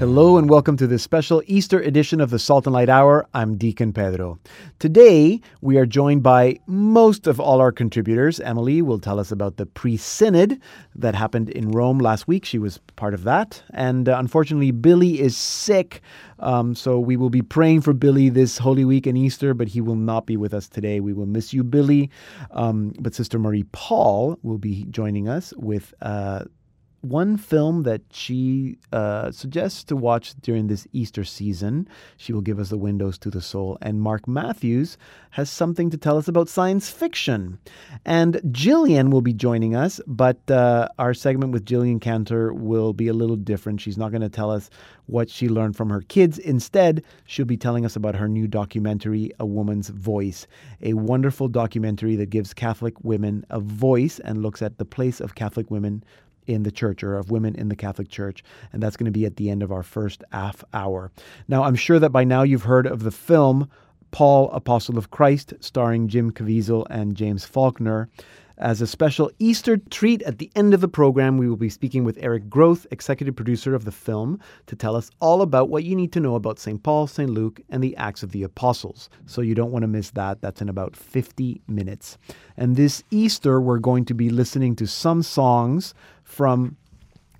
Hello and welcome to this special Easter edition of the Salt and Light Hour. I'm Deacon Pedro. Today, we are joined by most of all our contributors. Emily will tell us about the pre synod that happened in Rome last week. She was part of that. And uh, unfortunately, Billy is sick. Um, so we will be praying for Billy this Holy Week and Easter, but he will not be with us today. We will miss you, Billy. Um, but Sister Marie Paul will be joining us with. Uh, one film that she uh, suggests to watch during this Easter season. She will give us the windows to the soul. And Mark Matthews has something to tell us about science fiction. And Jillian will be joining us, but uh, our segment with Jillian Cantor will be a little different. She's not going to tell us what she learned from her kids. Instead, she'll be telling us about her new documentary, A Woman's Voice, a wonderful documentary that gives Catholic women a voice and looks at the place of Catholic women in the church or of women in the Catholic Church. And that's going to be at the end of our first half hour. Now, I'm sure that by now you've heard of the film Paul, Apostle of Christ, starring Jim Caviezel and James Faulkner. As a special Easter treat at the end of the program, we will be speaking with Eric Groth, executive producer of the film, to tell us all about what you need to know about St. Paul, St. Luke, and the Acts of the Apostles. So you don't want to miss that. That's in about 50 minutes. And this Easter, we're going to be listening to some songs from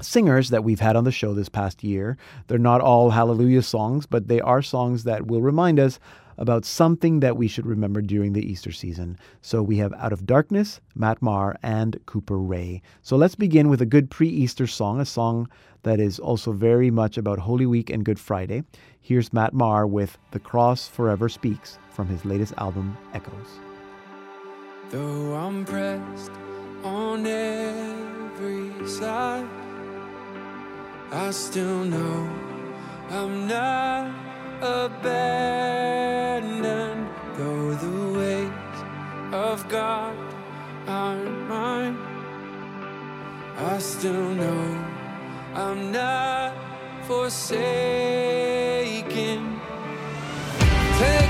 singers that we've had on the show this past year. They're not all hallelujah songs, but they are songs that will remind us about something that we should remember during the Easter season. So we have Out of Darkness, Matt Maher, and Cooper Ray. So let's begin with a good pre Easter song, a song that is also very much about Holy Week and Good Friday. Here's Matt Maher with The Cross Forever Speaks from his latest album, Echoes. Though I'm pressed on every side, I still know I'm not abandoned. Though the ways of God aren't mine, I still know I'm not forsaken. Take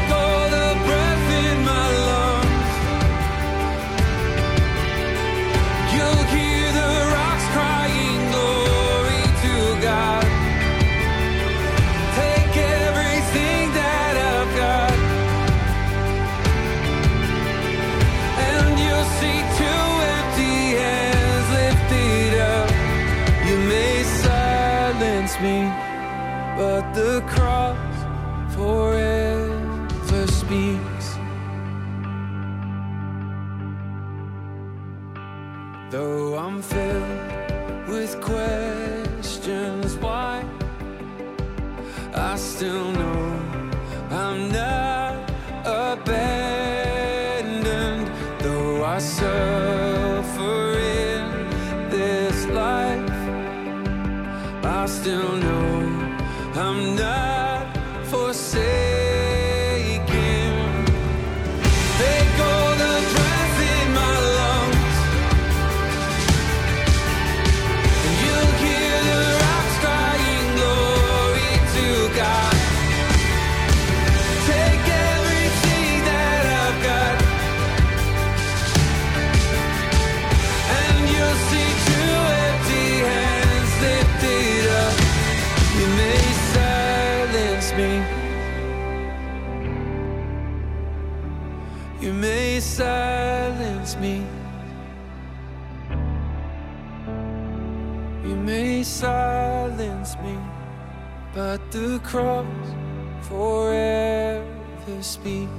the cross forever speaks. Though I'm filled with questions why, I still know I'm not abandoned. Though I suffer in this life, I still know but the cross forever speaks.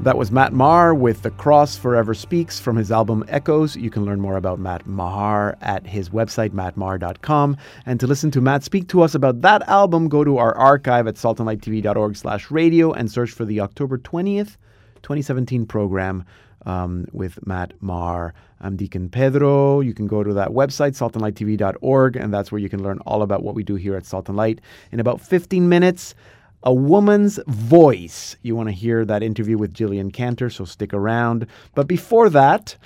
That was Matt Maher with The Cross Forever Speaks from his album Echoes. You can learn more about Matt Maher at his website, mattmaher.com. And to listen to Matt speak to us about that album, go to our archive at saltandlighttv.org slash radio and search for the October 20th, 2017 program um, with Matt Maher. I'm Deacon Pedro. You can go to that website, saltandlighttv.org, and that's where you can learn all about what we do here at Salt and Light. In about 15 minutes, a woman's voice. You want to hear that interview with Jillian Cantor, so stick around. But before that,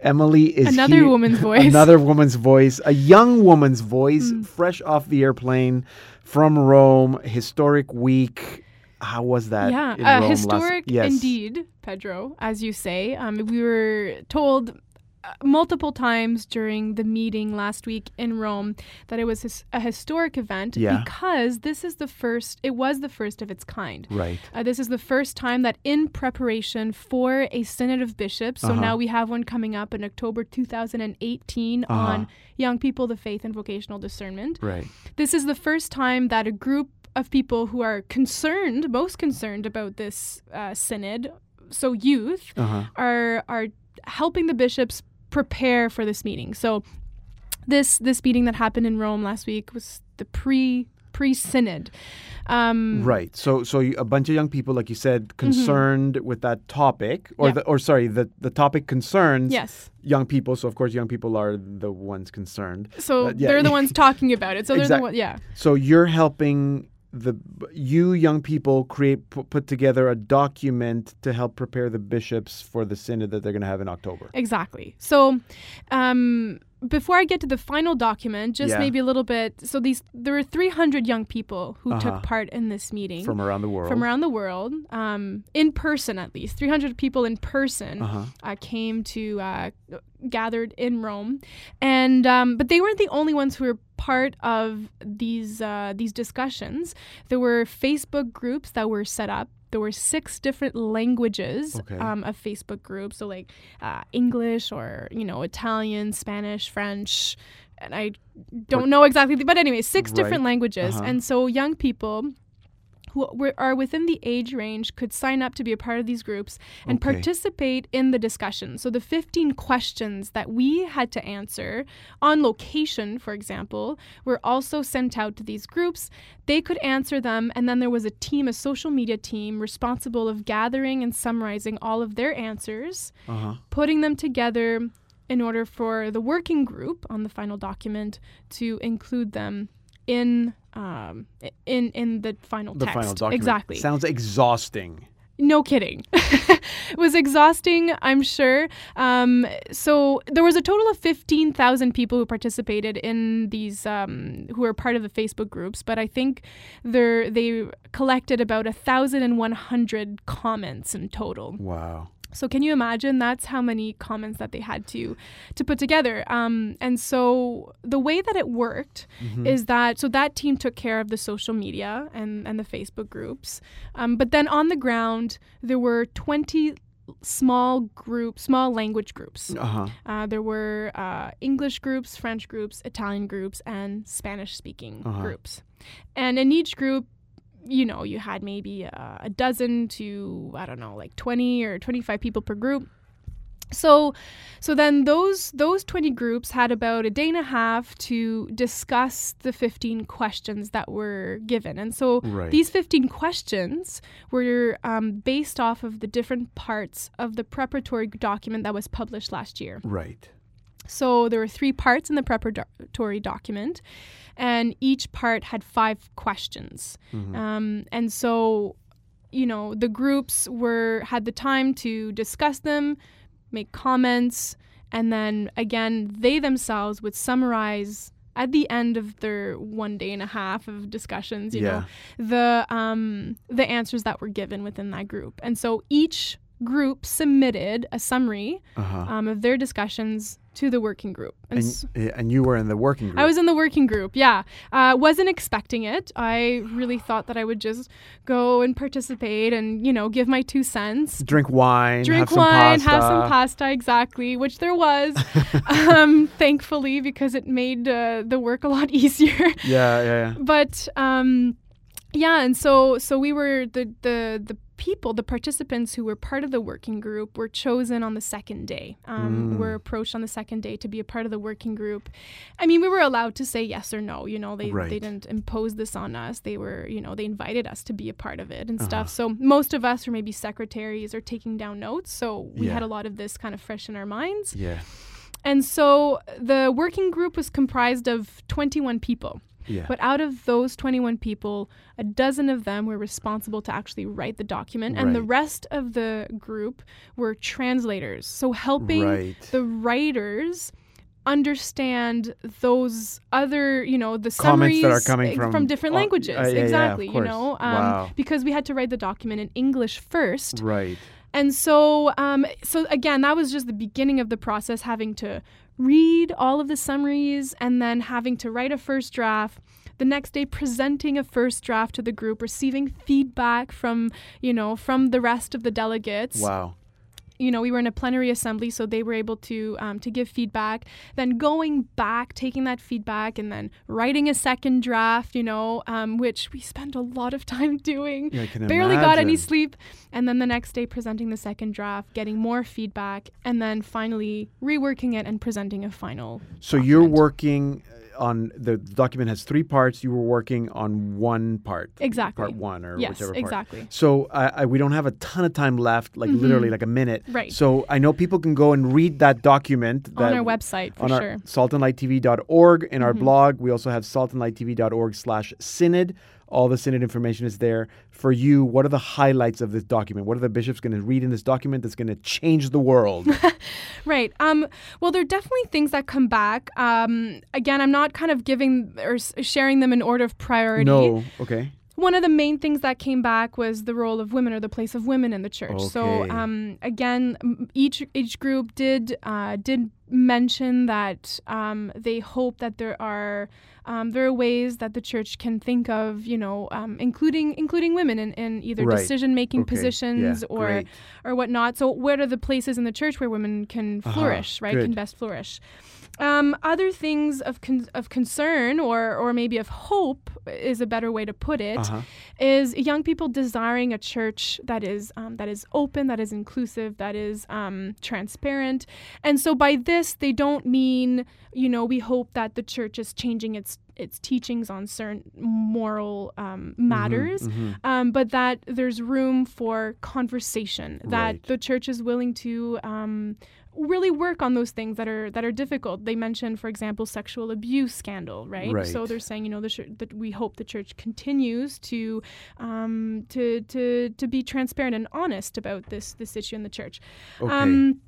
Emily is Another here- woman's voice. Another woman's voice, a young woman's voice, Mm. fresh off the airplane from Rome. Historic week. How was that? yeah, in uh, Rome last- historic yes. indeed, Pedro, as you say. Um, we were told multiple times during the meeting last week in Rome that it was his, a historic event Yeah. because this is the first, it was the first of its kind. Right. Uh, this is the first time that in preparation for a synod of bishops, so Uh-huh. now we have one coming up in October 2018 Uh-huh. on young people, the faith, and vocational discernment. Right. This is the first time that a group of people who are concerned, most concerned about this uh, synod, so youth, Uh-huh. are are helping the bishops prepare for this meeting. So this this meeting that happened in Rome last week was the pre pre synod. Um, Right. So so a bunch of young people, like you said, concerned with that topic, or Mm-hmm. Yeah. the, or sorry, the the topic concerns Yes. young people. So of course, young people are the ones concerned. So Uh, yeah. they're the ones talking about it. So they're Exact- the one, yeah. So you're helping the you young people create put, together a document to help prepare the bishops for the synod that they're going to have in October. Exactly. So, um, before I get to the final document, just Yeah. maybe a little bit. So these there were 300 young people who Uh-huh. took part in this meeting From around the world. from around the world, um, in person at least. 300 people in person Uh-huh. uh, came to uh, gathered in Rome, and um, but they weren't the only ones who were part of these uh, these discussions. There were Facebook groups that were set up. There were six different languages Okay. um, of Facebook groups, so like uh, English or you know Italian, Spanish, French, and I don't know exactly, but anyway, six different languages. Uh-huh. And so young people who are within the age range could sign up to be a part of these groups and Okay. participate in the discussion. So the 15 questions that we had to answer on location, for example, were also sent out to these groups. They could answer them, and then there was a team, a social media team, responsible of gathering and summarizing all of their answers, Uh-huh. putting them together in order for the working group on the final document to include them in um, in in the final The text. final document. Exactly. Sounds exhausting. No kidding. it was exhausting, I'm sure. Um, so there was a total of 15,000 people who participated in these, um, who were part of the Facebook groups, but I think they collected about 1,100 comments in total. Wow. So can you imagine? That's how many comments that they had to to put together. Um, and so the way that it worked is that so that team took care of the social media and and the Facebook groups. Um, but then on the ground there were twenty small groups, small language groups. Uh-huh. Uh, there were uh, English groups, French groups, Italian groups, and Spanish speaking Uh-huh. groups. And in each group, you know, you had maybe uh, a dozen to, I don't know, like 20 or 25 people per group. So, so then those those 20 groups had about a day and a half to discuss the 15 questions that were given. And so Right. these 15 questions were um, based off of the different parts of the preparatory document that was published last year. Right. So there were three parts in the preparatory document, and each part had five questions. Um, and so, you know, the groups were had the time to discuss them, make comments, and then again, they themselves would summarize at the end of their one day and a half of discussions. You know, the um, the answers that were given within that group. And so each group submitted a summary Uh-huh. um, of their discussions to the working group. And, And, eh, and you were in the working group. I was in the working group, yeah. Uh, wasn't expecting it. I really thought that I would just go and participate and, you know, give my two cents. drink wine, Drink have some wine, pasta. have some pasta, exactly, which there was, um, thankfully, because it made uh, the work a lot easier. Yeah, yeah, yeah. but um, yeah, and so so we were the the the people, the participants who were part of the working group, were chosen on the second day. Um, Mm. Were approached on the second day to be a part of the working group. I mean, we were allowed to say yes or no. You know, they Right. they didn't impose this on us. They were, you know, they invited us to be a part of it and Uh-huh. stuff. So most of us were maybe secretaries or taking down notes. So we Yeah. had a lot of this kind of fresh in our minds. Yeah. And so the working group was comprised of 21 people. Yeah. But out of those 21 people, a dozen of them were responsible to actually write the document, and the rest of the group were translators. So helping Right. the writers understand those other, you know, the Comments that are coming eh, from- different oh, languages. uh, yeah, yeah, exactly, you know, um, Wow. because we had to write the document in English first, Right. And so, um, so again, that was just the beginning of the process, having to read all of the summaries and then having to write a first draft. The next day, presenting a first draft to the group, receiving feedback from, you know, from the rest of the delegates Wow. You know, we were in a plenary assembly, so they were able to um, to give feedback. Then going back, taking that feedback, and then writing a second draft. You know, um, which we spent a lot of time doing. Yeah, Barely got any sleep, and then the next day presenting the second draft, getting more feedback, and then finally reworking it and presenting a final. So you're working on the document has three parts. You were working on one part. Exactly. Part one or Yes, whichever part. exactly. So I, I, we don't have a ton of time left, like literally like a minute. Mm-hmm. Right. So I know people can go and read that document that on our website for on sure. Mm-hmm. saltandlighttv.org in our blog. We also have saltandlighttv.org slash synod. All the synod information is there. For you, what are the highlights of this document? What are the bishops going to read in this document that's going to change the world? Right. Um, well, there are definitely things that come back. Um, again, I'm not kind of giving or sharing them in order of priority. no. Okay. One of the main things that came back was the role of women or the place of women in the church. So Okay. um, again, each each group did uh, did mention that um, they hope that there are um, there are ways that the church can think of, you know, um, including including women in, in either Right. decision making Okay. positions Yeah, or great. or whatnot. So what are the places in the church where women can Uh-huh, flourish, right? good. Can best flourish. Um, other things of con- of concern or or maybe of hope is a better way to put it is Uh-huh. young people desiring a church that is um, that is open, that is inclusive, that is um, transparent. And so by this, they don't mean you know we hope that the church is changing its its teachings on certain moral um, Mm-hmm, matters, um, but that there's room for conversation. That Right. the church is willing to. Um, really work on those things that are that are difficult they mentioned for example sexual abuse scandal right, Right. so they're saying you know the chur- that we hope the church continues to um, to to to be transparent and honest about this this issue in the church Okay. um,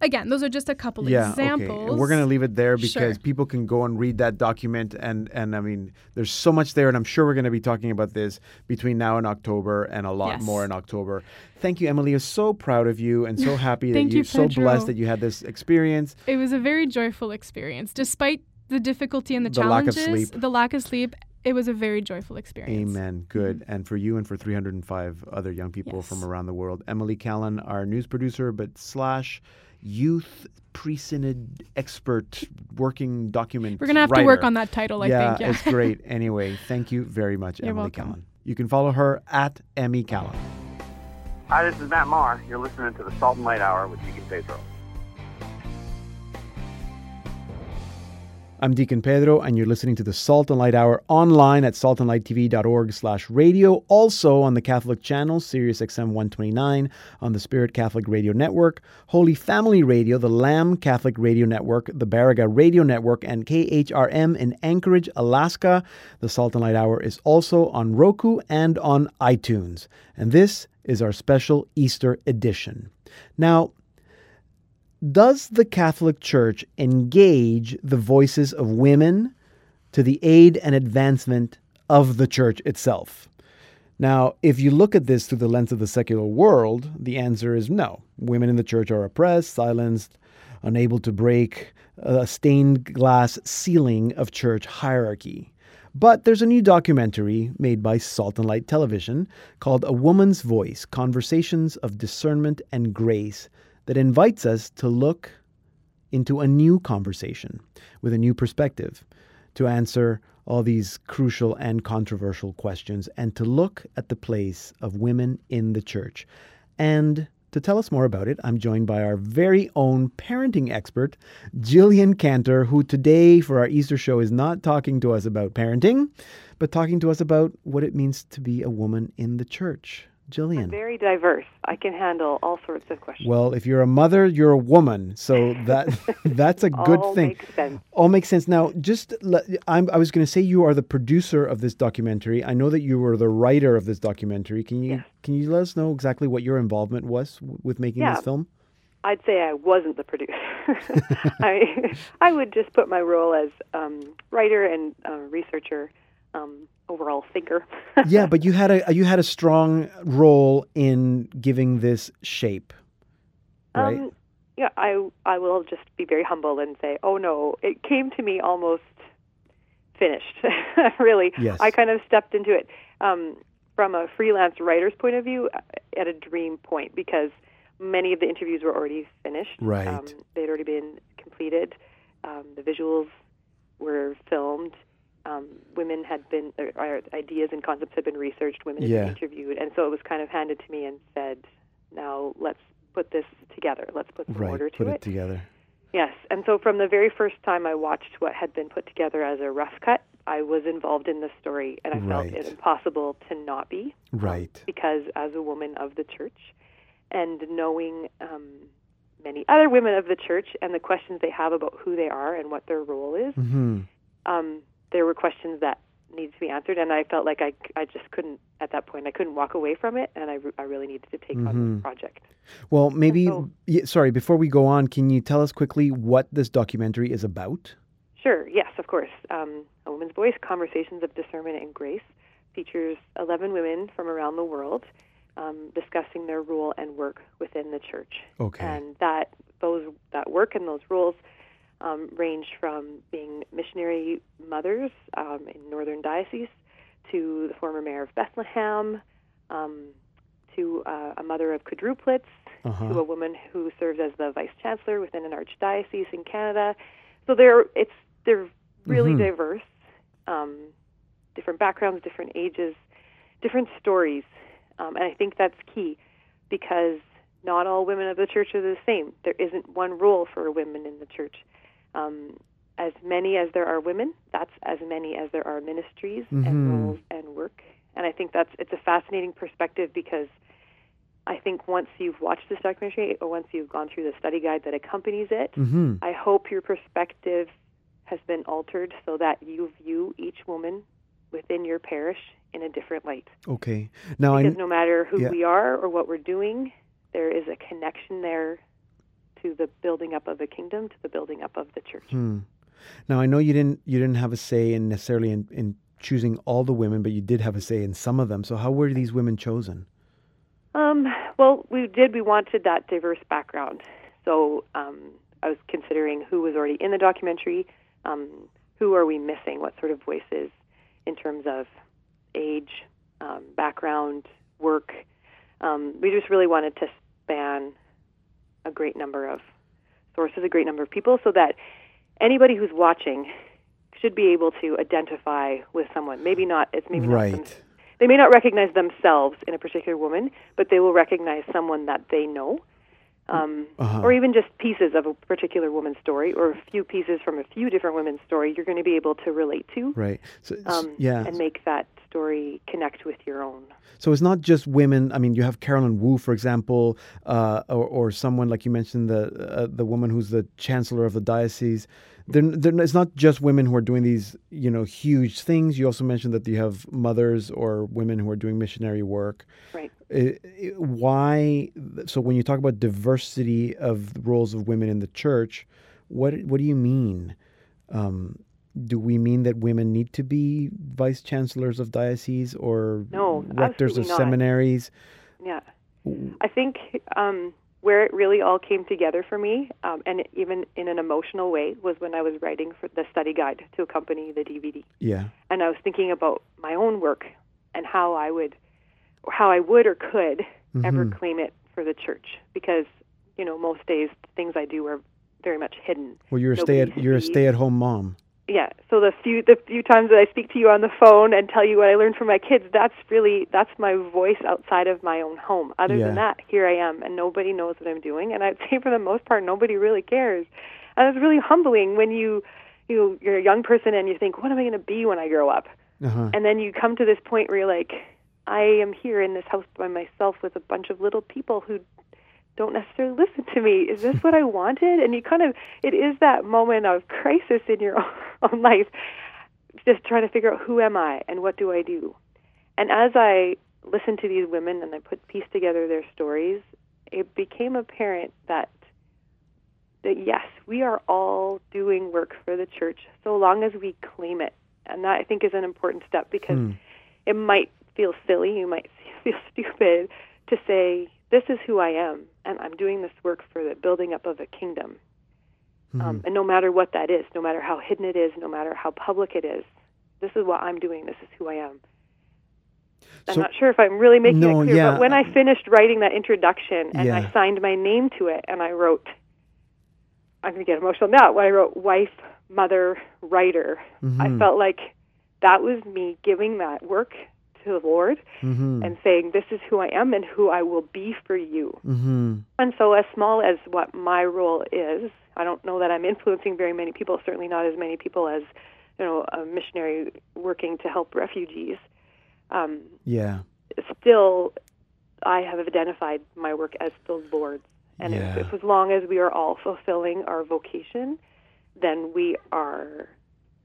again those are just a couple yeah, examples okay. We're going to leave it there because Sure. people can go and read that document and and I mean, there's so much there and I'm sure we're going to be talking about this between now and October and a lot Yes. more in October. Thank you Emily. I'm so proud of you and so happy that you're you, so blessed that you had this experience. it was a very joyful experience despite the difficulty and the, The lack of challenges sleep. the lack of sleep it was a very joyful experience Amen. Mm-hmm. Good. And for you and for 305 other young people from around the world. Emily Callan, our news producer, but slash youth pre-synod expert working document we're gonna have to work on that title i yeah, think yeah it's great. Anyway, thank you very much, You're Emily welcome. Callan. You can follow her at Emmy Callan. Hi, this is Matt Maher. You're listening to the Salt and Light Hour with Deacon Pedro. I'm Deacon Pedro, and you're listening to the Salt and Light Hour online at saltandlighttv.org slash radio, also on the Catholic channel, Sirius XM 129, on the Spirit Catholic Radio Network, Holy Family Radio, the Lamb Catholic Radio Network, the Baraga Radio Network, and KHRM in Anchorage, Alaska. The Salt and Light Hour is also on Roku and on iTunes. And this is our special Easter edition. Now, does the Catholic Church engage the voices of women to the aid and advancement of the church itself? Now, if you look at this through the lens of the secular world, the answer is no. Women in the church are oppressed, silenced, unable to break a stained glass ceiling of church hierarchy. But there's a new documentary made by Salt and Light Television called A Woman's Voice Conversations of Discernment and Grace that invites us to look into a new conversation with a new perspective to answer all these crucial and controversial questions and to look at the place of women in the church. And to tell us more about it, I'm joined by our very own parenting expert, Jillian Cantor, who today for our Easter show is not talking to us about parenting, but talking to us about what it means to be a woman in the church. Jillian. Very diverse. I can handle all sorts of questions. Well, if you're a mother, you're a woman, so that that's a good all thing. makes sense. All makes sense. Now, just I'm, I was going to say you are the producer of this documentary. I know that you were the writer of this documentary. Can you Yes. can you let us know exactly what your involvement was w- with making Yeah. this film? I'd say I wasn't the producer. I I would just put my role as um, writer and uh, researcher um, overall thinker. yeah, but you had a you had a strong role in giving this shape, right? Um, yeah, I I will just be very humble and say, oh no, it came to me almost finished. really, Yes. I kind of stepped into it um, from a freelance writer's point of view uh, at a dream point because many of the interviews were already finished. Right. Um, they'd already been completed. Um, the visuals were filmed. Um, women had been, or, ideas and concepts had been researched. Women had Yeah. been interviewed, and so it was kind of handed to me and said, "Now let's put this together. Let's put some right. order to Put it it." together. Yes, and so from the very first time I watched what had been put together as a rough cut, I was involved in the story, and I felt Right. it impossible to not be Right. because as a woman of the church and knowing um, many other women of the church and the questions they have about who they are and what their role is, hmm um, there were questions that needed to be answered, and I felt like I, I just couldn't at that point. I couldn't walk away from it, and I, I really needed to take on Mhm. this project. Well, maybe. so- yeah, sorry. Before we go on, can you tell us quickly what this documentary is about? Sure, yes, of course. Um, a Woman's Voice, Conversations of Discernment and Grace, features 11 women from around the world um, discussing their role and work within the church. Okay. And that those that work and those roles um, range from being missionary mothers um, in northern diocese to the former mayor of Bethlehem, um, to uh, a mother of quadruplets, to a Uh-huh. woman who serves as the vice chancellor within an archdiocese in Canada. So they're it's they're really Mhm. diverse, um, different backgrounds, different ages, different stories, um, and I think that's key because not all women of the church are the same. There isn't one role for women in the church. Um, as many as there are women, that's as many as there are ministries Mhm. and roles and work. And I think that's it's a fascinating perspective because I think once you've watched this documentary or once you've gone through the study guide that accompanies it, hmm I hope your perspective has been altered so that you view each woman within your parish in a different light. Okay. Now I. No matter who yeah. we are or what we're doing, there is a connection there to the building up of the kingdom, to the building up of the church. Hmm. Now I know you didn't you didn't have a say in necessarily in, in choosing all the women, but you did have a say in some of them. So how were these women chosen? Um, well, we did. We wanted that diverse background. So um, I was considering who was already in the documentary. Um, who are we missing? What sort of voices in terms of age, um, background, work? Um, we just really wanted to span a great number of sources, a great number of people, so that anybody who's watching should be able to identify with someone. Maybe not. It's maybe not right. they may not recognize themselves in a particular woman, but they will recognize someone that they know, um, Uh-huh. or even just pieces of a particular woman's story, or a few pieces from a few different women's story. You're going to be able to relate to, Right. So um, yeah. and make that story connect with your own. So it's not just women. I mean, you have Carolyn Woo, for example, uh, or, or someone like you mentioned, the uh, the woman who's the chancellor of the diocese. They're, they're, it's not just women who are doing these, you know, huge things. You also mentioned that you have mothers or women who are doing missionary work. Right. Why? So when you talk about diversity of the roles of women in the church, what what do you mean? Um, do we mean that women need to be vice chancellors of dioceses or No, rectors of not. seminaries? Yeah, I think um, where it really all came together for me, um, and even in an emotional way, was when I was writing for the study guide to accompany the DVD. Yeah. and I was thinking about my own work and how I would, how I would or could ever Mhm. claim it for the church, because you know most days the things I do are very much hidden. Well, you're a Nobody stay at you're a stay at home mom. Yeah, so the few the few times that I speak to you on the phone and tell you what I learned from my kids, that's really that's my voice outside of my own home. Other Yeah. than that, here I am, and nobody knows what I'm doing, and I'd say for the most part, nobody really cares. And it's really humbling when you you you're a young person and you think, what am I going to be when I grow up? Uh-huh. and then you come to this point where you're like i am here in this house by myself with a bunch of little people who don't necessarily listen to me. Is this what i wanted? And you kind of it is that moment of crisis in your own life just trying to figure out who am i and what do i do? And as i listened to these women and i put piece together their stories it became apparent that that yes we are all doing work for the church so long as we claim it. And that i think is an important step because Hmm. it might feel silly, you might feel stupid to say, "This is who I am, and I'm doing this work for the building up of a kingdom." Um, and no matter what that is, no matter how hidden it is, no matter how public it is, this is what I'm doing. This is who I am. I'm So- not sure if I'm really making No, it clear, yeah. but when I finished writing that introduction and Yeah. I signed my name to it and I wrote, I'm going to get emotional now, when I wrote wife, mother, writer, Mm-hmm. I felt like that was me giving that work to the Lord Mm-hmm. and saying, This is who I am and who I will be for you. Mm-hmm. And so, as small as what my role is, I don't know that I'm influencing very many people. Certainly not as many people as you know a missionary working to help refugees. Um, Yeah. still, I have identified my work as the Lord's, and Yeah. if, if as long as we are all fulfilling our vocation, then we are.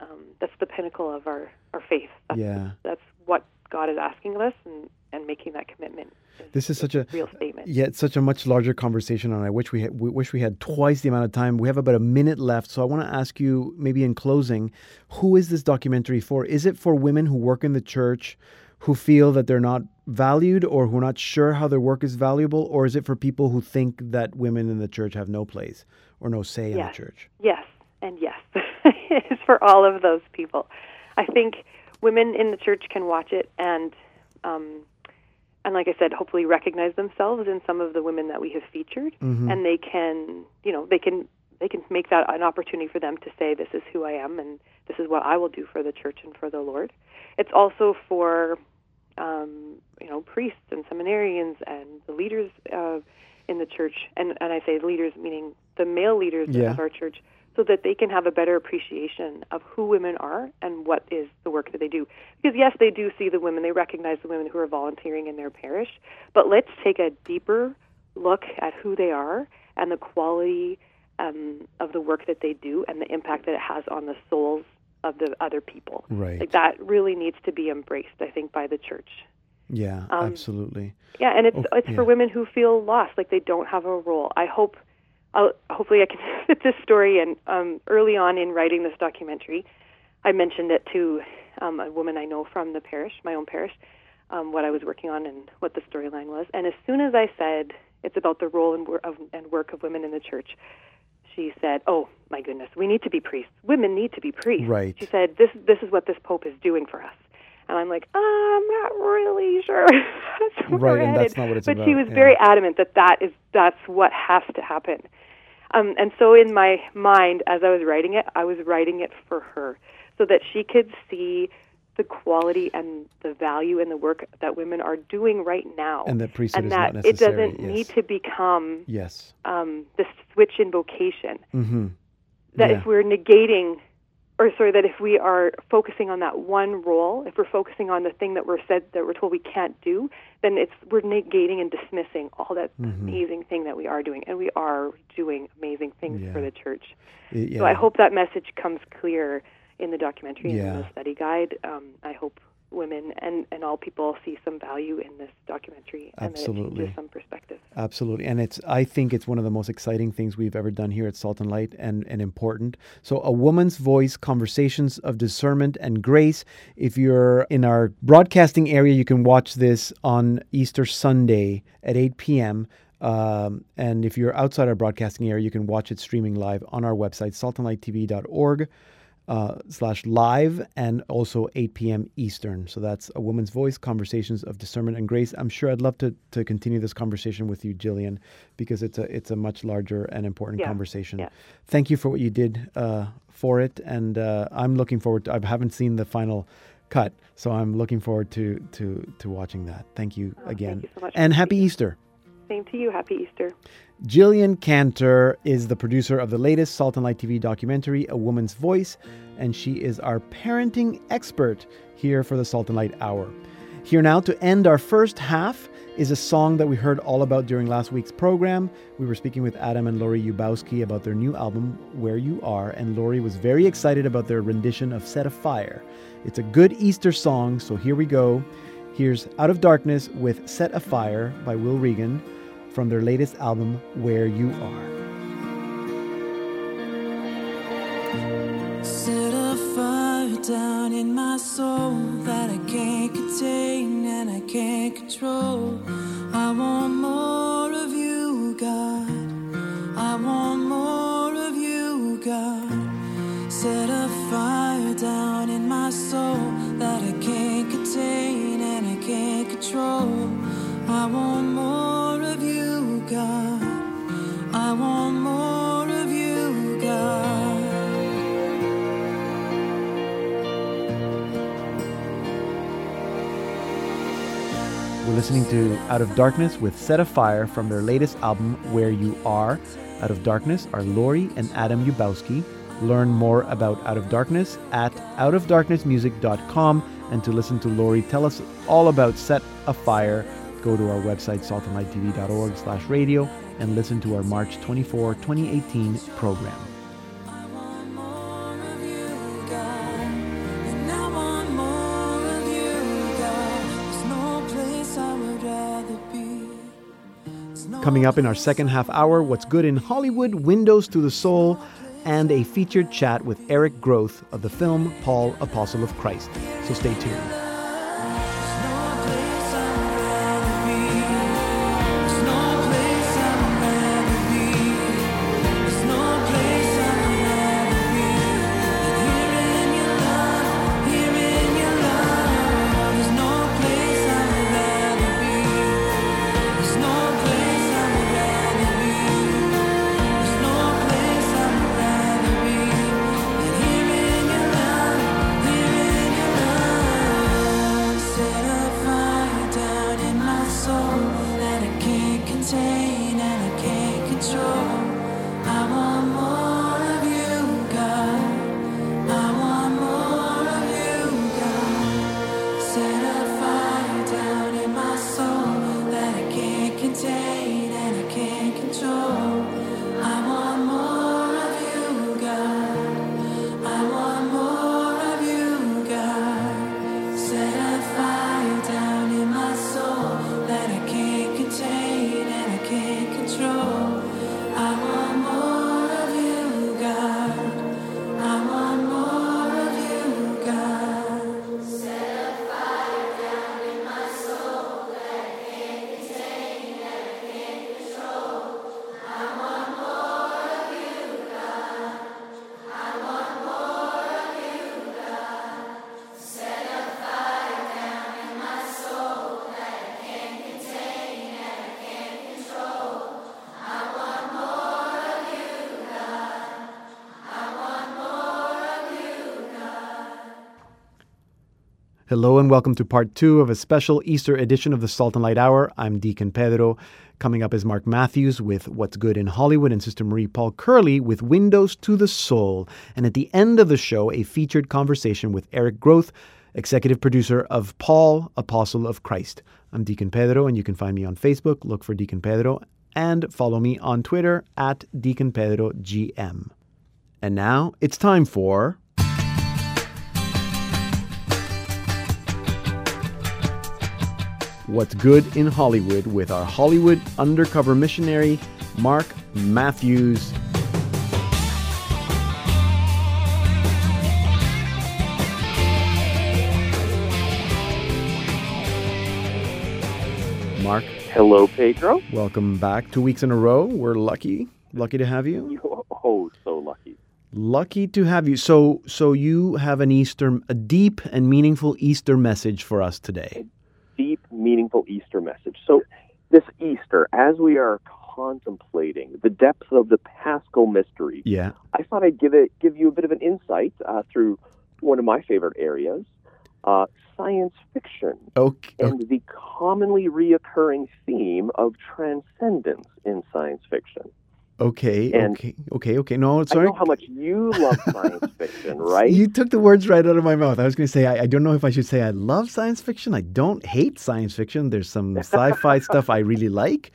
Um, that's the pinnacle of our our faith. That's, Yeah. that's what God is asking of us, and and making that commitment. Is This is such a real statement. Yeah, it's such a much larger conversation, and I wish we had, we wish we had twice the amount of time. We have about a minute left, so I want to ask you, maybe in closing, who is this documentary for? Is it for women who work in the church, who feel that they're not valued, or who are not sure how their work is valuable, or is it for people who think that women in the church have no place or no say in the church? Yes, and yes. it's for all of those people. I think women in the church can watch it and um, and like I said, hopefully recognize themselves in some of the women that we have featured, and they can, you know, they can they can make that an opportunity for them to say, "This is who I am, and this is what I will do for the church and for the Lord." It's also for um, you know priests and seminarians and the leaders uh, in the church, and and I say leaders meaning the male leaders Yeah. of our church, so that they can have a better appreciation of who women are and what is the work that they do. Because yes, they do see the women, they recognize the women who are volunteering in their parish, but let's take a deeper look at who they are and the quality um, of the work that they do and the impact that it has on the souls of the other people. Right. Like that really needs to be embraced, I think, by the church. Yeah, Um, absolutely. Yeah, and it's Oh, it's yeah. for women who feel lost, like they don't have a role. I hope, I'll, hopefully, I can fit this story in. Um, early on in writing this documentary, I mentioned it to um, a woman I know from the parish, my own parish, um, what I was working on and what the storyline was. And as soon as I said it's about the role and, wor- of, and work of women in the church, she said, "Oh my goodness, we need to be priests. Women need to be priests." Right. She said, "This this is what this pope is doing for us." And I'm like, I'm not really sure. Right, and that's not what it's but she was yeah. very adamant that that is that's what has to happen. Um, and so in my mind, as I was writing it, I was writing it for her, so that she could see the quality and the value in the work that women are doing right now, And that priesthood and is that not it doesn't yes. need to become Yes. um, the switch in vocation. Mm-hmm. That Yeah. if we're negating, or sorry, that if we are focusing on that one role, if we're focusing on the thing that we're said that we're told we can't do, then it's we're negating and dismissing all that Mm-hmm. amazing thing that we are doing, and we are doing amazing things Yeah. for the church. Yeah. So I hope that message comes clear in the documentary and Yeah. in the study guide. Um, I hope women and, and all people see some value in this documentary and Absolutely. changes some perspective. Absolutely. And it's I think it's one of the most exciting things we've ever done here at Salt and Light and, and important. So a woman's voice, conversations of discernment and grace. If you're in our broadcasting area, you can watch this on Easter Sunday at 8 p.m. Um, and if you're outside our broadcasting area, you can watch it streaming live on our website, saltandlighttv.org uh, slash live and also 8 p.m. Eastern. So that's a woman's voice, conversations of discernment and grace. I'm sure I'd love to, to continue this conversation with you, Jillian, because it's a it's a much larger and important Yeah, conversation. yeah. Thank you for what you did uh, for it, and uh, I'm looking forward. to I haven't seen the final cut, so I'm looking forward to to to watching that. Thank you Oh, thank again, you so and happy. Easter. Same to you. Happy Easter. Jillian Cantor is the producer of the latest Salt and Light TV documentary, A Woman's Voice, and she is our parenting expert here for the Salt and Light Hour. Here now to end our first half is a song that we heard all about during last week's program. We were speaking with Adam and Lori Ubowski about their new album, Where You Are, and Lori was very excited about their rendition of Set Afire. It's a good Easter song, so here we go. Here's Out of Darkness with Set Afire by Will Reagan from their latest album, Where You Are. Set a fire down in my soul that I can't contain and I can't control. I want more of you, God. I want more of you, God. Set a fire down in my soul that I can't listening to Out of Darkness with Set a Fire from their latest album, Where You Are. Out of Darkness are Lori and Adam Yubowski. Learn more about Out of Darkness at outofdarknessmusic.com. And to listen to Lori tell us all about Set a Fire, go to our website, saltandlighttv.org slash radio, and listen to our March 24, 2018 program. Coming up in our second half hour, what's good in Hollywood, Windows to the Soul, and a featured chat with Eric Groth of the film Paul, Apostle of Christ. So stay tuned. Hello and welcome to part two of a special Easter edition of the Salt and Light Hour. I'm Deacon Pedro. Coming up is Mark Matthews with What's Good in Hollywood and Sister Marie Paul Curley with Windows to the Soul. And at the end of the show, a featured conversation with Eric Groth, executive producer of Paul, Apostle of Christ. I'm Deacon Pedro, and you can find me on Facebook. Look for Deacon Pedro and follow me on Twitter at Deacon Pedro GM. And now it's time for. What's Good in Hollywood with our Hollywood undercover missionary, Mark Matthews. Mark, Hello, Pedro. welcome back. Two weeks in a row. We're lucky, lucky to have you. Oh, so lucky. Lucky to have you. So, so you have an Easter, a deep and meaningful Easter message for us today. Meaningful Easter message. So, this Easter, as we are contemplating the depths of the Paschal mystery, Yeah. I thought I'd give it give you a bit of an insight uh, through one of my favorite areas, uh, science fiction, Okay. and the commonly reoccurring theme of transcendence in science fiction. Okay. And- okay. Okay. Okay. No, sorry. I know how much you love science fiction, right? You took the words right out of my mouth. I was going to say, I, I don't know if I should say I love science fiction. I don't hate science fiction. There's some sci fi stuff I really like.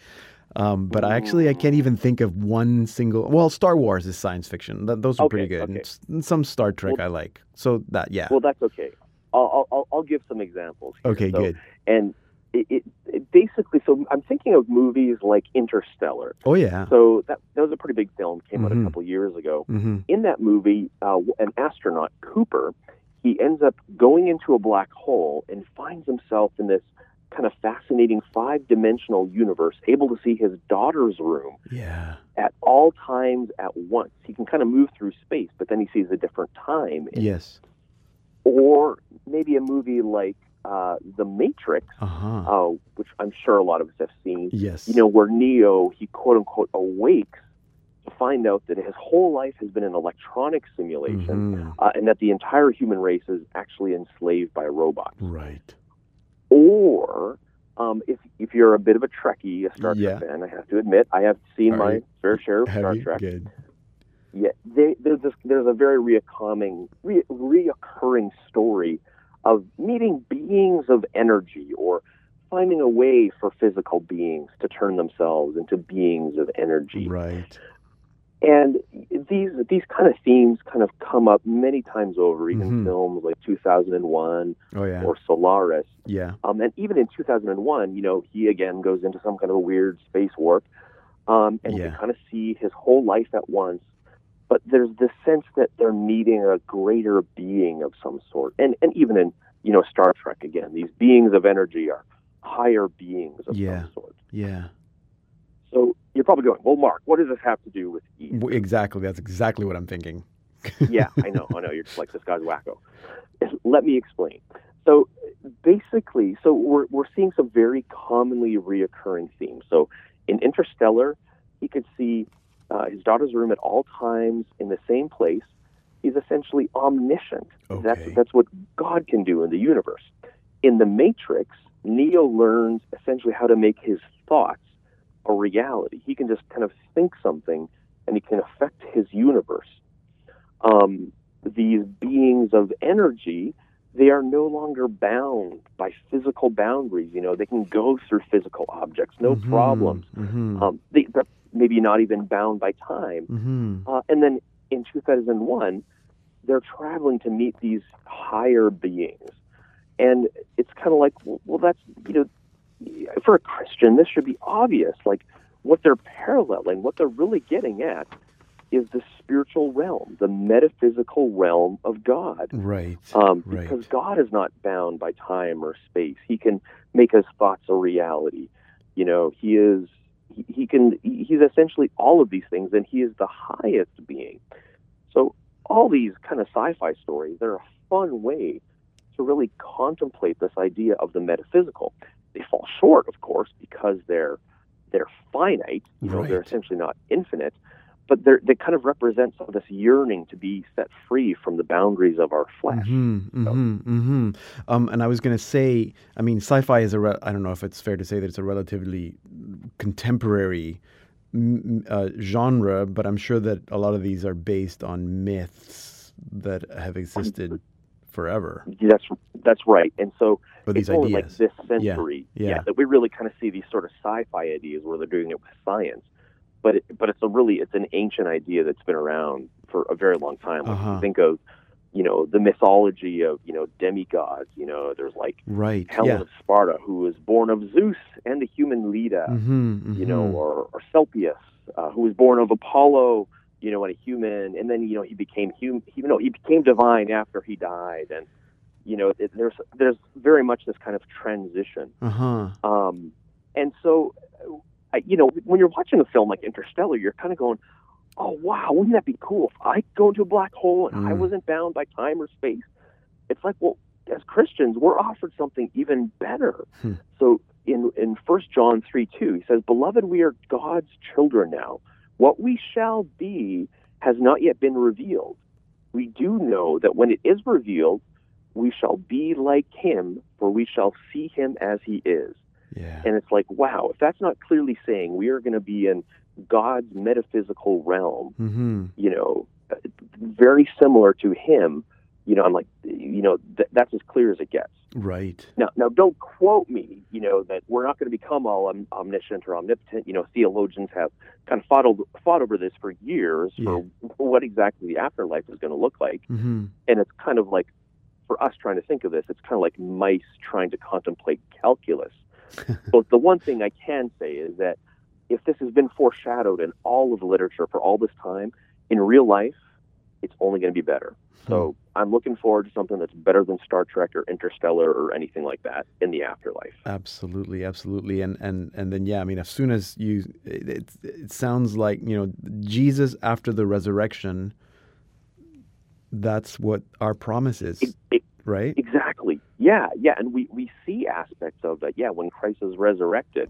Um, but I actually I can't even think of one single. Well, Star Wars is science fiction. Th- those are pretty good. okay. And some Star Trek I like. So that yeah. Well, that's okay. I'll, I'll, I'll give some examples. Here. okay, So- good. And it, it, it basically, so I'm thinking of movies like Interstellar. Oh yeah. So that that was a pretty big film. Came out Mhm. a couple years ago. hmm In that movie, uh, an astronaut Cooper he ends up going into a black hole and finds himself in this kind of fascinating five dimensional universe, able to see his daughter's room Yeah. at all times at once. He can kind of move through space, but then he sees a different time. Yes. Or maybe a movie like uh, The Matrix, Uh huh. uh, which I'm sure a lot of us have seen. yes. You know, where Neo, he quote unquote awakes to find out that his whole life has been an electronic simulation Mhm. uh, and that the entire human race is actually enslaved by robots. Right. Or um, if if you're a bit of a Trekkie, a Star Yeah. Trek fan, I have to admit, I have seen my fair share of Star you? Trek. Good. Yeah, they, there's this, there's a very reoccurring, re, reoccurring story of meeting of energy or finding a way for physical beings to turn themselves into beings of energy. Right. And these these kind of themes kind of come up many times over, even Mhm. films like 2001 Oh yeah. or Solaris. yeah. Um, and even in 2001, you know, he again goes into some kind of a weird space warp, um, and Yeah. you kind of see his whole life at once. But there's this sense that they're meeting a greater being of some sort, and and even in you know Star Trek again, these beings of energy are higher beings of Yeah. some sort. Yeah. So you're probably going, well, Mark, what does this have to do with Eve? Exactly. That's exactly what I'm thinking. yeah, I know, I know. You're just like this guy's wacko. Let me explain. So basically, so we're we're seeing some very commonly reoccurring themes. So in Interstellar, he could see uh, his daughter's room at all times in the same place. He's essentially omniscient. That's Okay. that's what God can do in the universe. In the Matrix, Neo learns essentially how to make his thoughts a reality. He can just kind of think something, and he can affect his universe um, these beings of energy, they are no longer bound by physical boundaries. You know, they can go through physical objects, no Mhm. problems. Mhm. Um, they, they're maybe not even bound by time. Mhm. Uh, and then in 2001, they're traveling to meet these higher beings. And it's kind of like, well, that's, you know, for a Christian, this should be obvious. Like, what they're paralleling, what they're really getting at is the spiritual realm, the metaphysical realm of God. Right. Um, Right. Because God is not bound by time or space. He can make his thoughts a reality. You know, he is, he, he can, he's essentially all of these things, and he is the highest being. So, all these kind of sci fi stories, they're a fun way to really contemplate this idea of the metaphysical. They fall short, of course, because they're they're finite. You know, they're essentially not infinite, but they're, they kind of represent some of this yearning to be set free from the boundaries of our flesh. Mm-hmm, mm-hmm, mm-hmm. Um, and I was going to say, I mean, sci-fi is a. Re- I don't know if it's fair to say that it's a relatively contemporary uh, genre, but I'm sure that a lot of these are based on myths that have existed forever. That's that's right. And so these it's only like ideas. this century, yeah. that we really kind of see these sort of sci-fi ideas where they're doing it with science. But it, but it's a really it's an ancient idea that's been around for a very long time. Like Uh-huh. you think of, you know, the mythology of you know demigods. You know, there's like Right. Helen yeah. of Sparta, who was born of Zeus and the human Leda. Mm-hmm, you know, or, or Asclepius, uh, who was born of Apollo, you know, and a human, and then you know he became human. He, you know, he became divine after he died, and you know, it, there's there's very much this kind of transition. Uh huh. Um, and so, I, you know, when you're watching a film like Interstellar, you're kind of going, "Oh wow, wouldn't that be cool if I go into a black hole and I Mm. wasn't bound by time or space?" It's like, well, as Christians, we're offered something even better. Hmm. So in in First John three two, he says, "Beloved, we are God's children now. What we shall be has not yet been revealed. We do know that when it is revealed, we shall be like Him, for we shall see Him as He is." Yeah. And it's like, wow, if that's not clearly saying we are going to be in God's metaphysical realm, Mm-hmm. you know, very similar to Him, you know, I'm like, you know, th- that's as clear as it gets. Right. Now, now, don't quote me. You know that we're not going to become all om- omniscient or omnipotent. You know, theologians have kind of fought over, fought over this for years for what exactly the afterlife is going to look like, Mm-hmm. and it's kind of like for us trying to think of this, it's kind of like mice trying to contemplate calculus. but the one thing I can say is that if this has been foreshadowed in all of the literature for all this time, in real life, it's only going to be better. So hmm. I'm looking forward to something that's better than Star Trek or Interstellar or anything like that in the afterlife. Absolutely, absolutely, and and and then yeah, I mean, as soon as you, it, it, it sounds like you know Jesus after the resurrection. That's what our promise is, It- it- right? Exactly. Yeah, yeah, and we we see aspects of that. Yeah, when Christ is resurrected,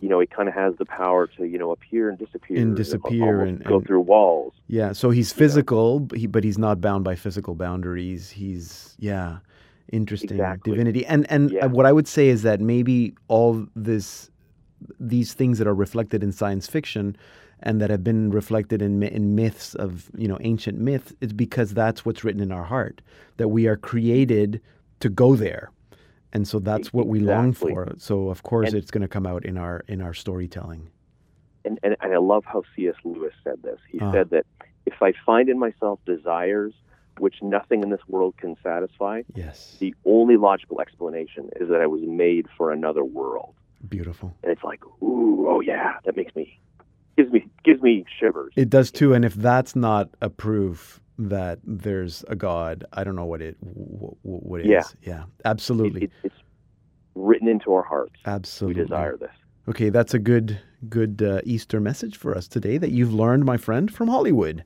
you know, he kind of has the power to you know appear and disappear, And disappear almost and- go and- through walls. Yeah, so he's physical, but, he, but he's not bound by physical boundaries. He's yeah, interesting Exactly. divinity. And and Yeah. what I would say is that maybe all this these things that are reflected in science fiction and that have been reflected in in myths of, you know, ancient myths is because that's what's written in our heart that we are created to go there. And so that's what we long for. So of course And- it's going to come out in our in our storytelling. And, and and I love how C.S. Lewis said this. He Ah. said that if I find in myself desires which nothing in this world can satisfy, Yes. the only logical explanation is that I was made for another world. Beautiful. And it's like, ooh, oh yeah, that makes me gives me gives me shivers. It does too, and if that's not a proof that there's a God, I don't know what it wh- wh- what it is. Yeah. Yeah, It- absolutely, it- it's written into our hearts. absolutely. We desire this. Okay, that's a good good uh, Easter message for us today that you've learned, my friend, from Hollywood.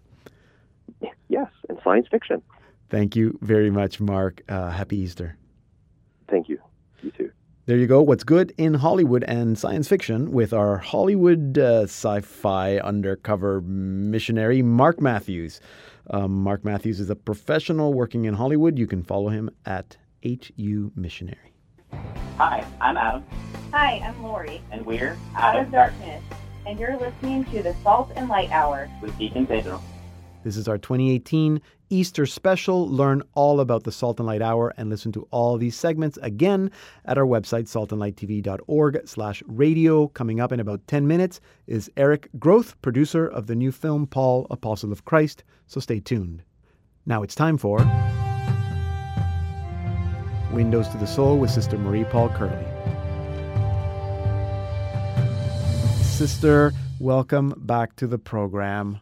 Yes, and science fiction. Thank you very much, Mark. Uh, happy Easter. Thank you. You too. There you go. What's good in Hollywood and science fiction with our Hollywood uh, sci fi undercover missionary, Mark Matthews. Um, Mark Matthews is a professional working in Hollywood. You can follow him at HU Missionary. Hi, I'm Adam, Hi, I'm Lori, and we're Out of Darkness, and you're listening to the Salt and Light Hour. with Deacon Pedro. This is our 2018 Easter special. Learn all about the Salt and Light Hour and listen to all these segments again at our website, saltandlighttv.org slash radio. Coming up in about 10 minutes is Eric Groth, producer of the new film Paul, Apostle of Christ. So stay tuned. Now it's time for Windows to the Soul with Sister Marie Paul Curley. Sister, welcome back to the program.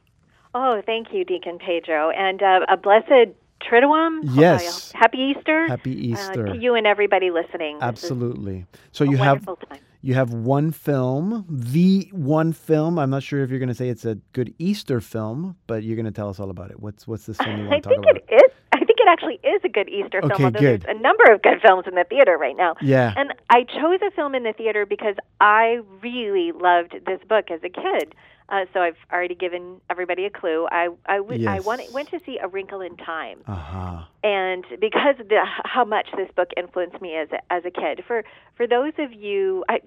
Oh, thank you, Deacon Pedro, and uh, a blessed Triduum. Yes. Uh, happy Easter. Happy uh, Easter. to you and everybody listening. Absolutely. So you have time. you have one film, the one film. I'm not sure if you're going to say it's a good Easter film, but you're going to tell us all about it. What's what's this film you I want to talk think about? it is. I think it actually is a good Easter film. Okay, although good. there's a number of good films in the theater right now. Yeah. And I chose a film in the theater because I really loved this book as a kid. Uh, so I've already given everybody a clue. I I, w- I Yes. went, went to see A Wrinkle in Time. Uh huh. and because of the, how much this book influenced me as a, as a kid. For for those of you, I,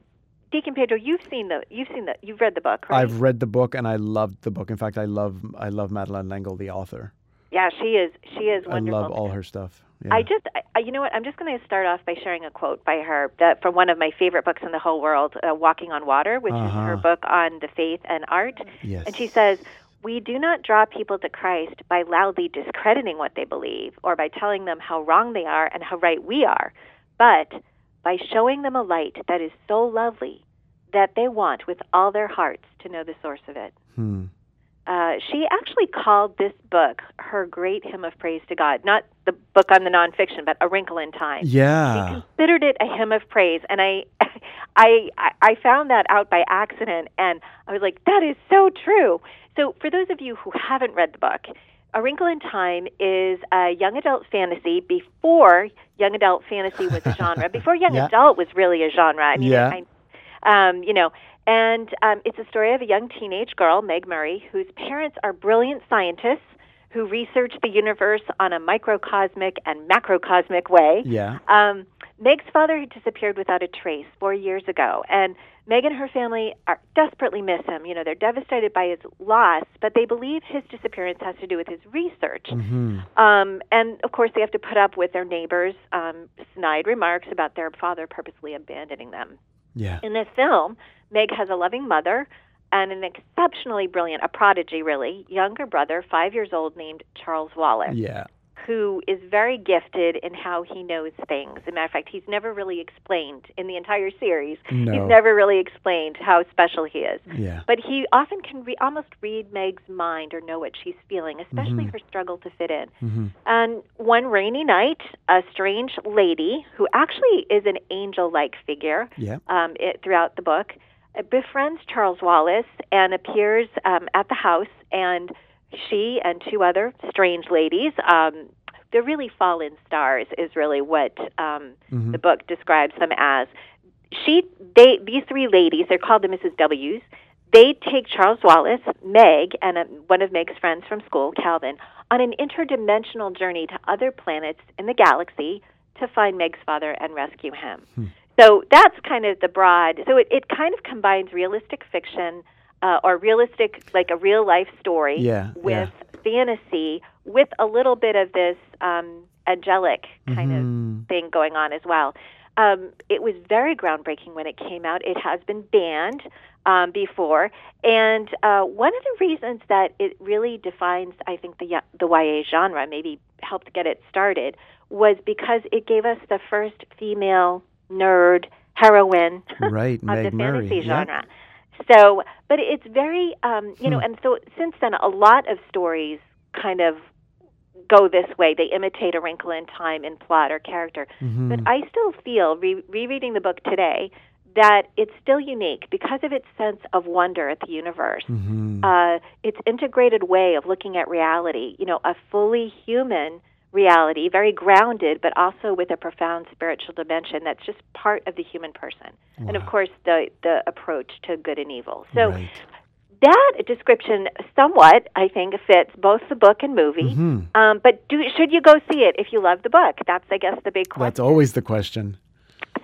Deacon Pedro, you've seen the you've seen the you've read the book, right? I've read the book and I loved the book. In fact, I love I love Madeleine L'Engle, the author. Yeah, she is she is wonderful. I love all her stuff. Yeah. I just, I, you know what? I'm just going to start off by sharing a quote by her that from one of my favorite books in the whole world, uh, "Walking on Water," which is her Uh-huh. book on the faith and art. yes. And she says, We do not draw people to Christ by loudly discrediting what they believe or by telling them how wrong they are and how right we are, but by showing them a light that is so lovely that they want with all their hearts to know the source of it. Hmm. Uh, she actually called this book her great hymn of praise to God. Not the book on the nonfiction, but A Wrinkle in Time. Yeah, She considered it a hymn of praise, and I, I, I- I found that out by accident, and I was like, that is so true. So, for those of you who haven't read the book, A Wrinkle in Time is a young adult fantasy before young adult fantasy was a genre, before young Yeah. adult was really a genre. I mean, Yeah. I, um, you know, and um, it's a story of a young teenage girl, Meg Murray, whose parents are brilliant scientists who research the universe on a microcosmic and macrocosmic way. Yeah. Um, Meg's father had disappeared without a trace four years ago, and Meg and her family are desperately miss him. You know, they're devastated by his loss, but they believe his disappearance has to do with his research. hmm Um, and of course, they have to put up with their neighbors' um, snide remarks about their father purposely abandoning them. Yeah. In this film, Meg has a loving mother and an exceptionally brilliant, a prodigy really, younger brother, five years old, named Charles Wallace Yeah. who is very gifted in how he knows things. As a matter of fact, he's never really explained in the entire series. No. He's never really explained how special he is. Yeah. But he often can re- almost read Meg's mind or know what she's feeling, especially her struggle to fit in. Mm-hmm. And one rainy night, a strange lady, who actually is an angel like figure Yeah. um, it, throughout the book, befriends Charles Wallace and appears um, at the house. And she and two other strange ladies, um, they're really fallen stars, is really what um, Mhm. the book describes them as. She, they, these three ladies, they're called the Mrs. W's. They take Charles Wallace, Meg, and uh one of Meg's friends from school, Calvin, on an interdimensional journey to other planets in the galaxy to find Meg's father and rescue him. Hmm. So that's kind of the broad. So it, it kind of combines realistic fiction uh, or realistic, like a real life story, Yeah, with fantasy, with a little bit of this um, angelic kind Mhm. of thing going on as well. Um, it was very groundbreaking when it came out. It has been banned um, before, and uh, one of the reasons that it really defines, I think, the y- the YA genre, maybe helped get it started, was because it gave us the first female nerd heroine Right, of Meg the Murray. fantasy genre. So, but it's very, um, you know, Hmm. and so since then, a lot of stories kind of go this way. They imitate A Wrinkle in Time in plot or character. Mhm. But I still feel, re- rereading the book today, that it's still unique because of its sense of wonder at the universe. Mhm. Uh, its integrated way of looking at reality, you know, a fully human reality, very grounded, but also with a profound spiritual dimension that's just part of the human person. And of course, the the approach to good and evil. So right. that description somewhat, I think, fits both the book and movie. Mhm. Um, but do, should you go see it if you love the book? That's, I guess, the big question. That's always the question.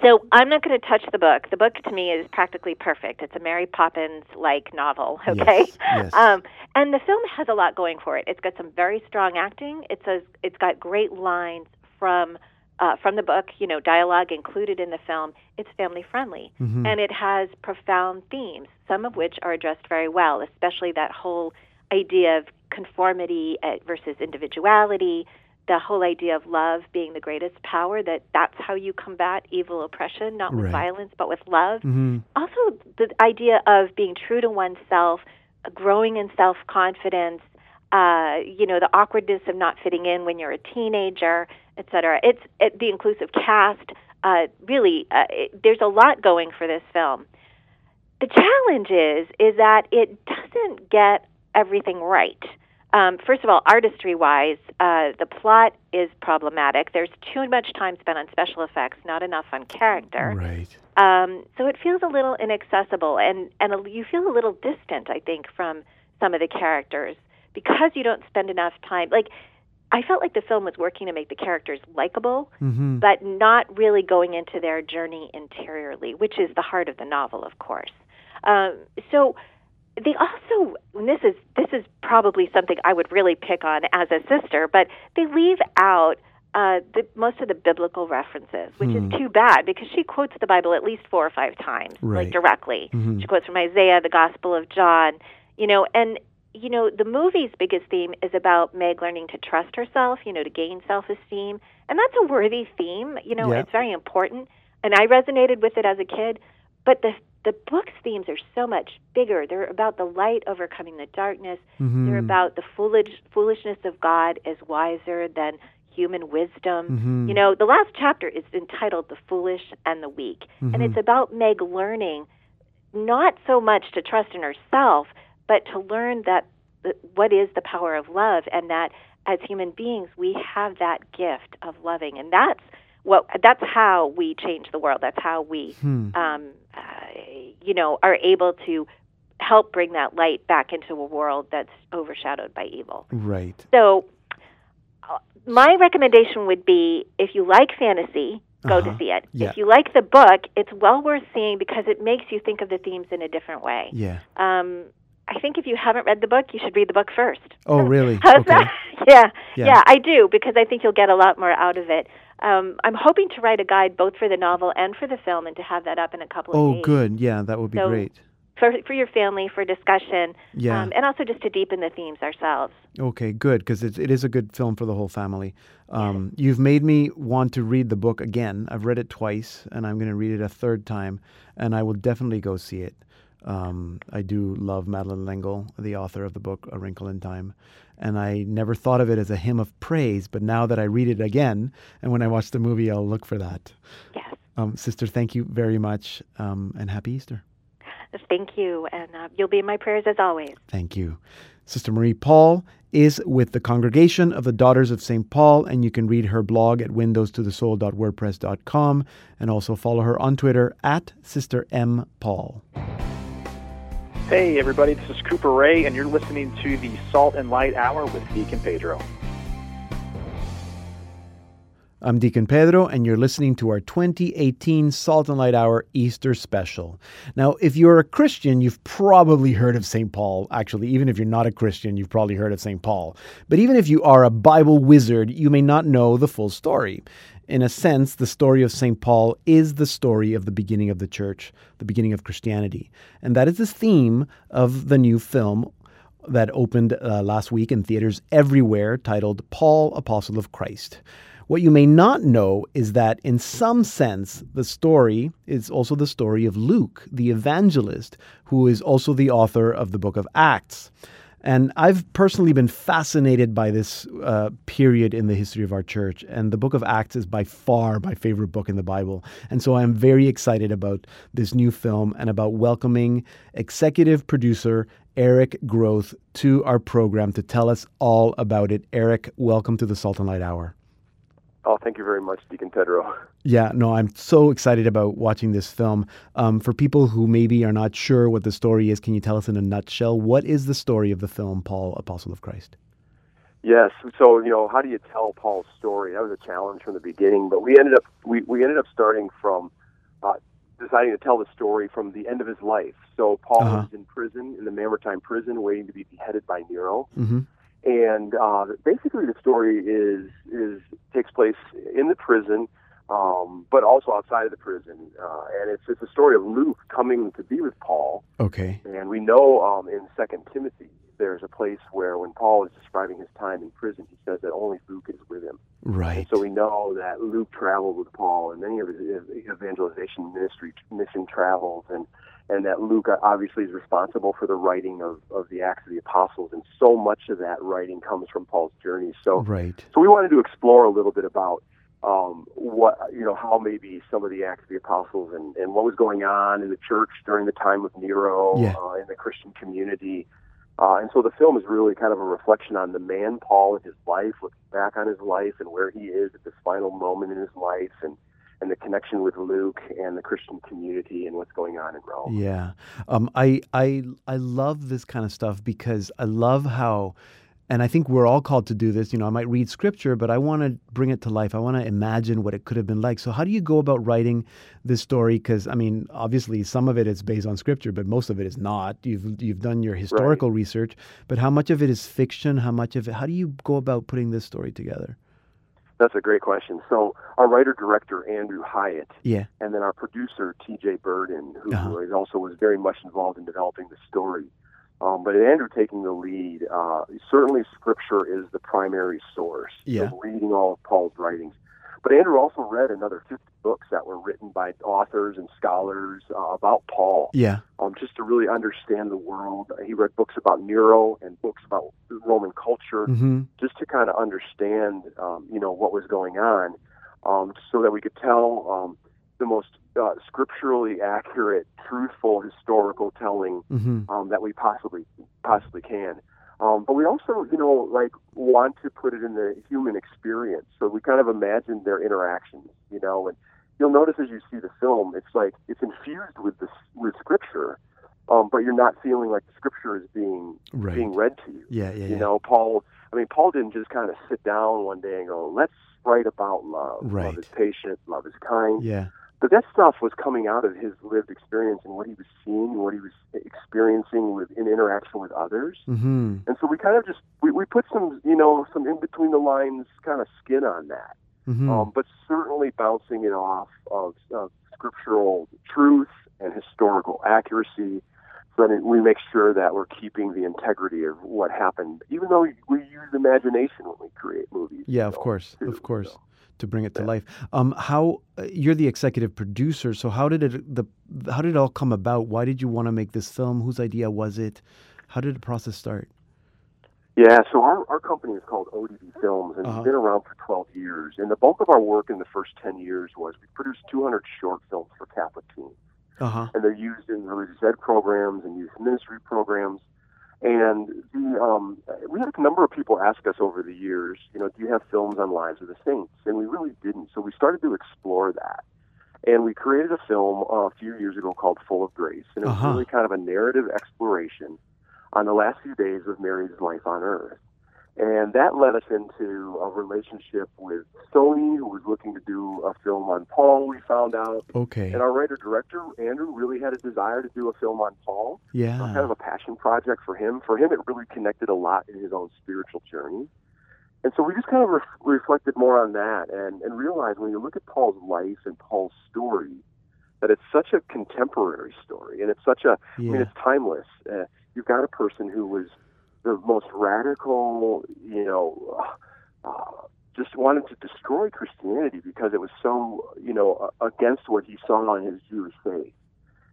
So I'm not going to touch the book. The book to me is practically perfect. It's a Mary Poppins like novel, okay? Yes, yes. Um, and the film has a lot going for it. It's got some very strong acting. It's a, it's got great lines from uh, from the book, you know, dialogue included in the film. It's family friendly, Mhm. and it has profound themes, some of which are addressed very well, especially that whole idea of conformity uh, versus individuality, the whole idea of love being the greatest power. That that's how you combat evil oppression, not with Right. violence, but with love Mhm. also the idea of being true to oneself, growing in self confidence, uh, you know, the awkwardness of not fitting in when you're a teenager, et cetera. It's it, the inclusive cast. Uh, really, uh, it, there's a lot going for this film. The challenge is is that it doesn't get everything right. Um, first of all, artistry wise, uh, the plot is problematic. There's too much time spent on special effects, not enough on character. Right. Um, so it feels a little inaccessible, and and a, you feel a little distant, I think, from some of the characters because you don't spend enough time. Like, I felt like the film was working to make the characters likable, Mhm. but not really going into their journey interiorly, which is the heart of the novel, of course. Um, so they also and this is this is probably something I would really pick on as a sister, but they leave out uh, the, most of the biblical references, which Hmm. is too bad because she quotes the Bible at least four or five times, Right. like directly. Mhm. She quotes from Isaiah, the Gospel of John, you know, and you know the movie's biggest theme is about Meg learning to trust herself, you know, to gain self-esteem, and that's a worthy theme. You know, Yeah. it's very important, and I resonated with it as a kid. But the the book's themes are so much bigger. They're about the light overcoming the darkness. Mhm. They're about the foolish foolishness of God is wiser than human wisdom. Mhm. You know, the last chapter is entitled "The Foolish and the Weak," and Mhm. it's about Meg learning not so much to trust in herself, but to learn that that what is the power of love, and that as human beings we have that gift of loving, and that's what that's how we change the world. That's how we, Hmm. um, uh, you know, are able to help bring that light back into a world that's overshadowed by evil. Right. So, uh, my recommendation would be if you like fantasy, go Uh-huh. to see it. Yeah. If you like the book, it's well worth seeing because it makes you think of the themes in a different way. Yeah. Um, I think if you haven't read the book, you should read the book first. Oh, really? How's okay. that? Yeah, Yeah. yeah, I do because I think you'll get a lot more out of it. Um, I'm hoping to write a guide both for the novel and for the film, and to have that up in a couple of Oh, days. good. Yeah, that would be So, great. for for your family for discussion, Yeah. um, and also just to deepen the themes ourselves. Okay, good, because it, it is a good film for the whole family. Um, You've made me want to read the book again. I've read it twice, and I'm going to read it a third time, and I will definitely go see it. Um, I do love Madeleine L'Engle, the author of the book A Wrinkle in Time, and I never thought of it as a hymn of praise, but now that I read it again, and when I watch the movie, I'll look for that. Yes. Um, sister, thank you very much, um, and happy Easter. Thank you, and uh, you'll be in my prayers as always. Thank you. Sister Marie Paul is with the Congregation of the Daughters of St. Paul, and you can read her blog at windowstothesoul.wordpress.com and also follow her on Twitter at Sister M. Paul. Hey, everybody, this is Cooper Ray, and you're listening to the Salt and Light Hour with Deacon Pedro. I'm Deacon Pedro, and you're listening to our 2018 Salt and Light Hour Easter special. Now, if you're a Christian, you've probably heard of St. Paul. Actually, even if you're not a Christian, you've probably heard of St. Paul. But even if you are a Bible wizard, you may not know the full story. In a sense, the story of St. Paul is the story of the beginning of the church, the beginning of Christianity. And that is the theme of the new film that opened uh, last week in theaters everywhere titled Paul, Apostle of Christ. What you may not know is that, in some sense, the story is also the story of Luke, the evangelist, who is also the author of the book of Acts. And I've personally been fascinated by this uh, period in the history of our church. And the book of Acts is by far my favorite book in the Bible. And so I'm very excited about this new film and about welcoming executive producer Eric Groth to our program to tell us all about it. Eric, welcome to the Salt and Light Hour. Oh, thank you very much, Deacon Pedro. Yeah, no, I'm so excited about watching this film. Um, for people who maybe are not sure what the story is, can you tell us in a nutshell what is the story of the film Paul, Apostle of Christ? Yes. So, you know, how do you tell Paul's story? That was a challenge from the beginning, but we ended up we, we ended up starting from uh, deciding to tell the story from the end of his life. So Paul Uh-huh. was in prison in the Mamertine prison, waiting to be beheaded by Nero. Mm-hmm. And uh, basically the story is is takes place in the prison, um, but also outside of the prison, uh, and it's it's a story of Luke coming to be with Paul, Okay. and we know um, in Second Timothy there's a place where when Paul is describing his time in prison, he says that only Luke is with him, Right. and so we know that Luke traveled with Paul, and many of his evangelization ministry mission travels, and and that Luke obviously is responsible for the writing of, of the Acts of the Apostles, and so much of that writing comes from Paul's journey. So, Right. so we wanted to explore a little bit about um, what you know, how maybe some of the Acts of the Apostles and, and what was going on in the church during the time of Nero Yeah. uh, in the Christian community. Uh, and so the film is really kind of a reflection on the man Paul and his life, looking back on his life and where he is at this final moment in his life, and and the connection with Luke and the Christian community and what's going on in Rome. Yeah. Um, I I I love this kind of stuff because I love how and I think we're all called to do this. You know, I might read scripture, but I want to bring it to life. I want to imagine what it could have been like. So, how do you go about writing this story? Because I mean, obviously, some of it is based on scripture, but most of it is not. You've you've done your historical research, but how much of it is fiction? How much of it? How do you go about putting this story together? That's a great question. So our writer director Andrew Hyatt, Yeah. and then our producer T.J. Berden, who Uh-huh. also was very much involved in developing the story. Um, but Andrew taking the lead, uh, certainly Scripture is the primary source. Yeah. So reading all of Paul's writings. But Andrew also read another 50 books that were written by authors and scholars uh, about Paul, Yeah. um, just to really understand the world. He read books about Nero and books about Roman culture Mm-hmm. just to kind of understand, um, you know, what was going on, um, so that we could tell um, the most uh, scripturally accurate, truthful, historical telling Mm-hmm. um, that we possibly possibly can. Um, but we also, you know, like want to put it in the human experience. So we kind of imagine their interactions, you know, and you'll notice as you see the film, it's like it's infused with this with scripture, um, but you're not feeling like the scripture is being Right. being read to you. Yeah. Yeah. You Yeah. know, Paul. I mean, Paul didn't just kind of sit down one day and go, "Let's write about love. Right. Love is patient. Love is kind." Yeah. But that stuff was coming out of his lived experience and what he was seeing, and what he was experiencing with in interaction with others. Mm-hmm. And so we kind of just we, we put some you know some in between the lines kind of skin on that, Mm-hmm. um, but certainly bouncing it off of, of scriptural truth and historical accuracy. So that we make sure that we're keeping the integrity of what happened, even though we, use imagination when we create movies. Yeah, of course, too, of course, so. To bring it to life. Um, how uh, you're the executive producer, so how did it the how did it all come about? Why did you want to make this film? Whose idea was it? How did the process start? Yeah, so our, our company is called ODB Films, and Uh-huh. we've been around for 12 years. And the bulk of our work in the first 10 years was we produced 200 short films for Catholic teens. Uh huh. and they're used in religious ed programs and youth ministry programs. And the um, we had a number of people ask us over the years, you know, do you have films on lives of the saints? And we really didn't. So we started to explore that, and we created a film uh, a few years ago called Full of Grace, and it was Uh-huh. really kind of a narrative exploration on the last few days of Mary's life on Earth. And that led us into a relationship with Sony, who was looking to do a film on Paul, we found out. Okay. And our writer director, Andrew, really had a desire to do a film on Paul. Yeah. kind of a passion project for him. For him, it really connected a lot in his own spiritual journey. And so we just kind of re- reflected more on that and, and realized when you look at Paul's life and Paul's story, that it's such a contemporary story and it's such a, I mean, it's timeless. Uh, you've got a person who was the most radical, you know, uh, just wanted to destroy Christianity because it was so, you know, uh, against what he saw in his Jewish faith.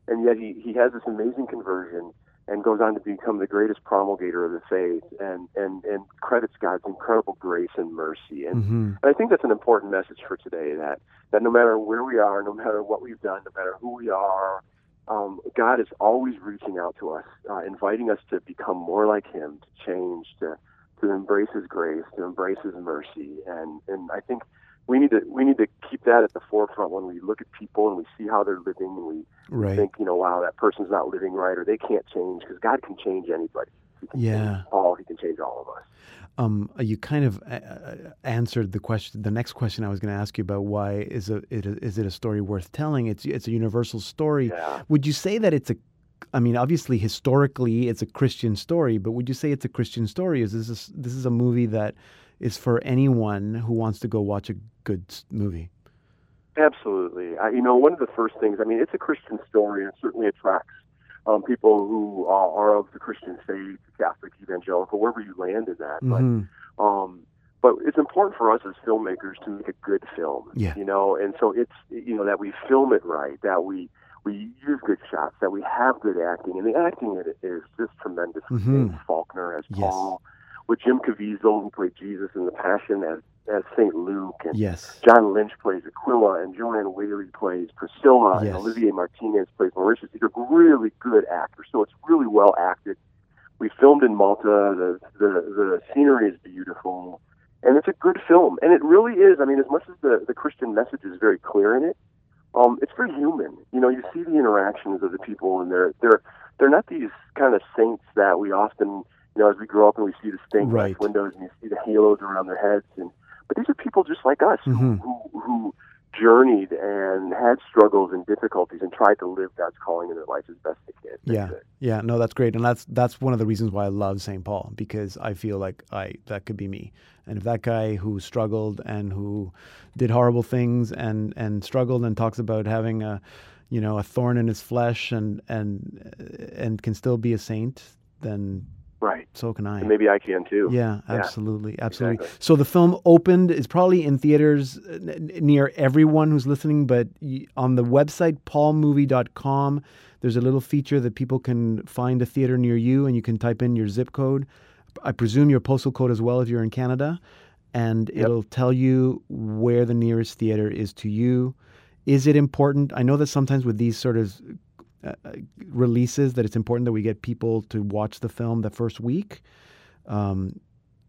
And yet he, he has this amazing conversion and goes on to become the greatest promulgator of the faith and, and, and credits God's incredible grace and mercy. And, hmm and I think that's an important message for today that, that no matter where we are, no matter what we've done, no matter who we are, um, God is always reaching out to us, uh, inviting us to become more like Him, to change, to, to embrace His grace, to embrace His mercy. And, and I think we need to we need to keep that at the forefront when we look at people and we see how they're living and we Right. think, you know, wow, that person's not living right or they can't change because God can change anybody. He can Yeah. change Paul. He can change all of us. Um, you kind of uh, uh, answered the question. The next question I was going to ask you about why is a, it a is it a story worth telling? It's it's a universal story. Yeah. Would you say that it's a? I mean, obviously, historically, it's a Christian story, but would you say it's a Christian story? Is this a, this is a movie that is for anyone who wants to go watch a good movie? Absolutely. I, you know, one of the first things, I mean, it's a Christian story and it certainly attracts um, people who are, are of the Christian faith, Catholic, evangelical, wherever you land in that. Mhm. But, um, but it's important for us as filmmakers to make a good film. Yeah. You know, and so it's, you know, that we film it right, that we, we use good shots, that we have good acting. And the acting in it is just tremendous. with Mhm. James Faulkner as Yes. Paul, with Jim Caviezel, who played Jesus in The Passion, as, as St. Luke, and Yes. John Lynch plays Aquila, and Joanne Whaley plays Priscilla, Yes. and Olivier Martinez plays Mauritius. These are really good actors, so it's really well acted. We filmed in Malta. The the the scenery is beautiful, and it's a good film. And it really is. I mean, as much as the the Christian message is very clear in it, um, it's very human. You know, you see the interactions of the people, and they're they're they're not these kind of saints that we often, you know, as we grow up and we see the stained glass Right. windows and you see the halos around their heads, and but these are people just like us Mhm. who, who journeyed and had struggles and difficulties and tried to live God's calling in their life as best they can. Yeah, yeah, no, that's great, and that's that's one of the reasons why I love St. Paul because I feel like I that could be me, and if that guy who struggled and who did horrible things and and struggled and talks about having a, you know, a thorn in his flesh and and and can still be a saint, then Right. so can I. And maybe I can too. Yeah, Yeah, absolutely, absolutely. exactly. So the film opened is probably in theaters uh, n- near everyone who's listening, but on the website paulmovie.com, there's a little feature that people can find a theater near you, and you can type in your zip code. I presume your postal code as well if you're in Canada, and it'll tell you where the nearest theater is to you. Is it important? I know that sometimes with these sort of uh, uh, releases that it's important that we get people to watch the film the first week. Um,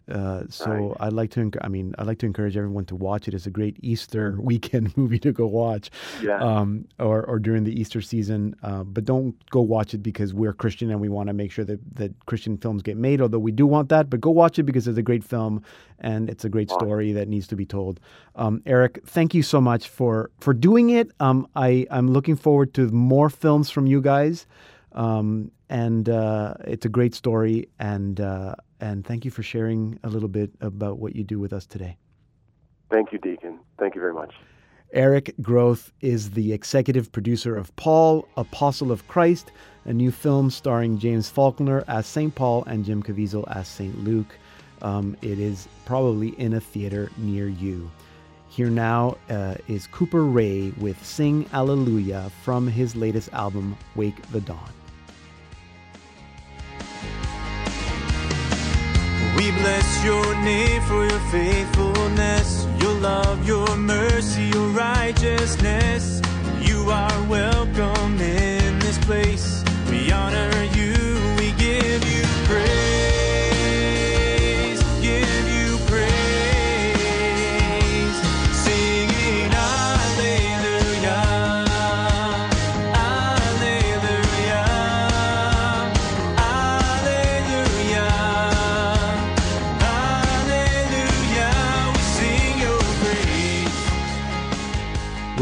uh, so Right. I'd like to, enc- I mean, I'd like to encourage everyone to watch it. It's a great Easter weekend movie to go watch, Yeah. um, or or during the Easter season. Uh, but don't go watch it because we're Christian and we want to make sure that that Christian films get made. Although we do want that, but go watch it because it's a great film and it's a great story that needs to be told. Um, Eric, thank you so much for for doing it. Um, I I'm looking forward to more films from you guys. Um, and uh, it's a great story, and uh, and thank you for sharing a little bit about what you do with us today. Thank you, Deacon. Thank you very much. Eric Groth is the executive producer of Paul, Apostle of Christ, a new film starring James Faulkner as St. Paul and Jim Caviezel as St. Luke. Um, it is probably in a theater near you. Here now uh, is Cooper Ray with Sing Alleluia from his latest album, Wake the Dawn. We bless your name for your faithfulness, your love, your mercy, your righteousness. You are welcome in this place. We honor you, we give you praise,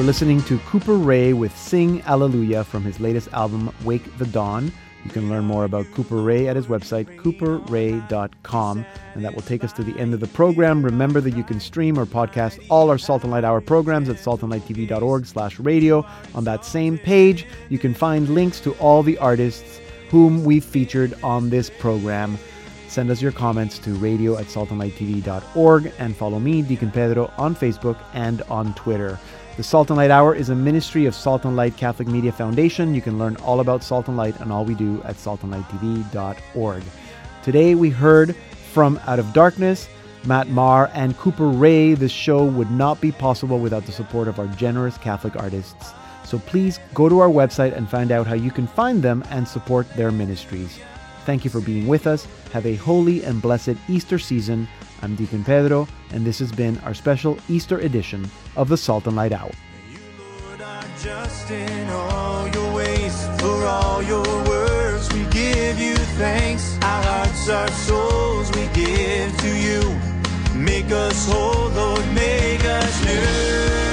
listening to Cooper Ray with Sing Alleluia from his latest album, Wake the Dawn. You can learn more about Cooper Ray at his website, cooperray.com. And that will take us to the end of the program. Remember that you can stream or podcast all our Salt and Light Hour programs at saltandlighttv.org slash radio. On that same page, you can find links to all the artists whom we've featured on this program. Send us your comments to radio at saltandlighttv.org and follow me, Deacon Pedro, on Facebook and on Twitter. The Salt and Light Hour is a ministry of Salt and Light Catholic Media Foundation. You can learn all about Salt and Light and all we do at saltandlighttv.org. Today we heard from Out of Darkness, Matt Maher, and Cooper Ray. This show would not be possible without the support of our generous Catholic artists. So please go to our website and find out how you can find them and support their ministries. Thank you for being with us. Have a holy and blessed Easter season. I'm Deacon Pedro, and this has been our special Easter edition of the Salt and Light Hour. You, Lord, are just in all your ways, for all your words we give you thanks. Our hearts, our souls we give to you. Make us whole, Lord, make us new.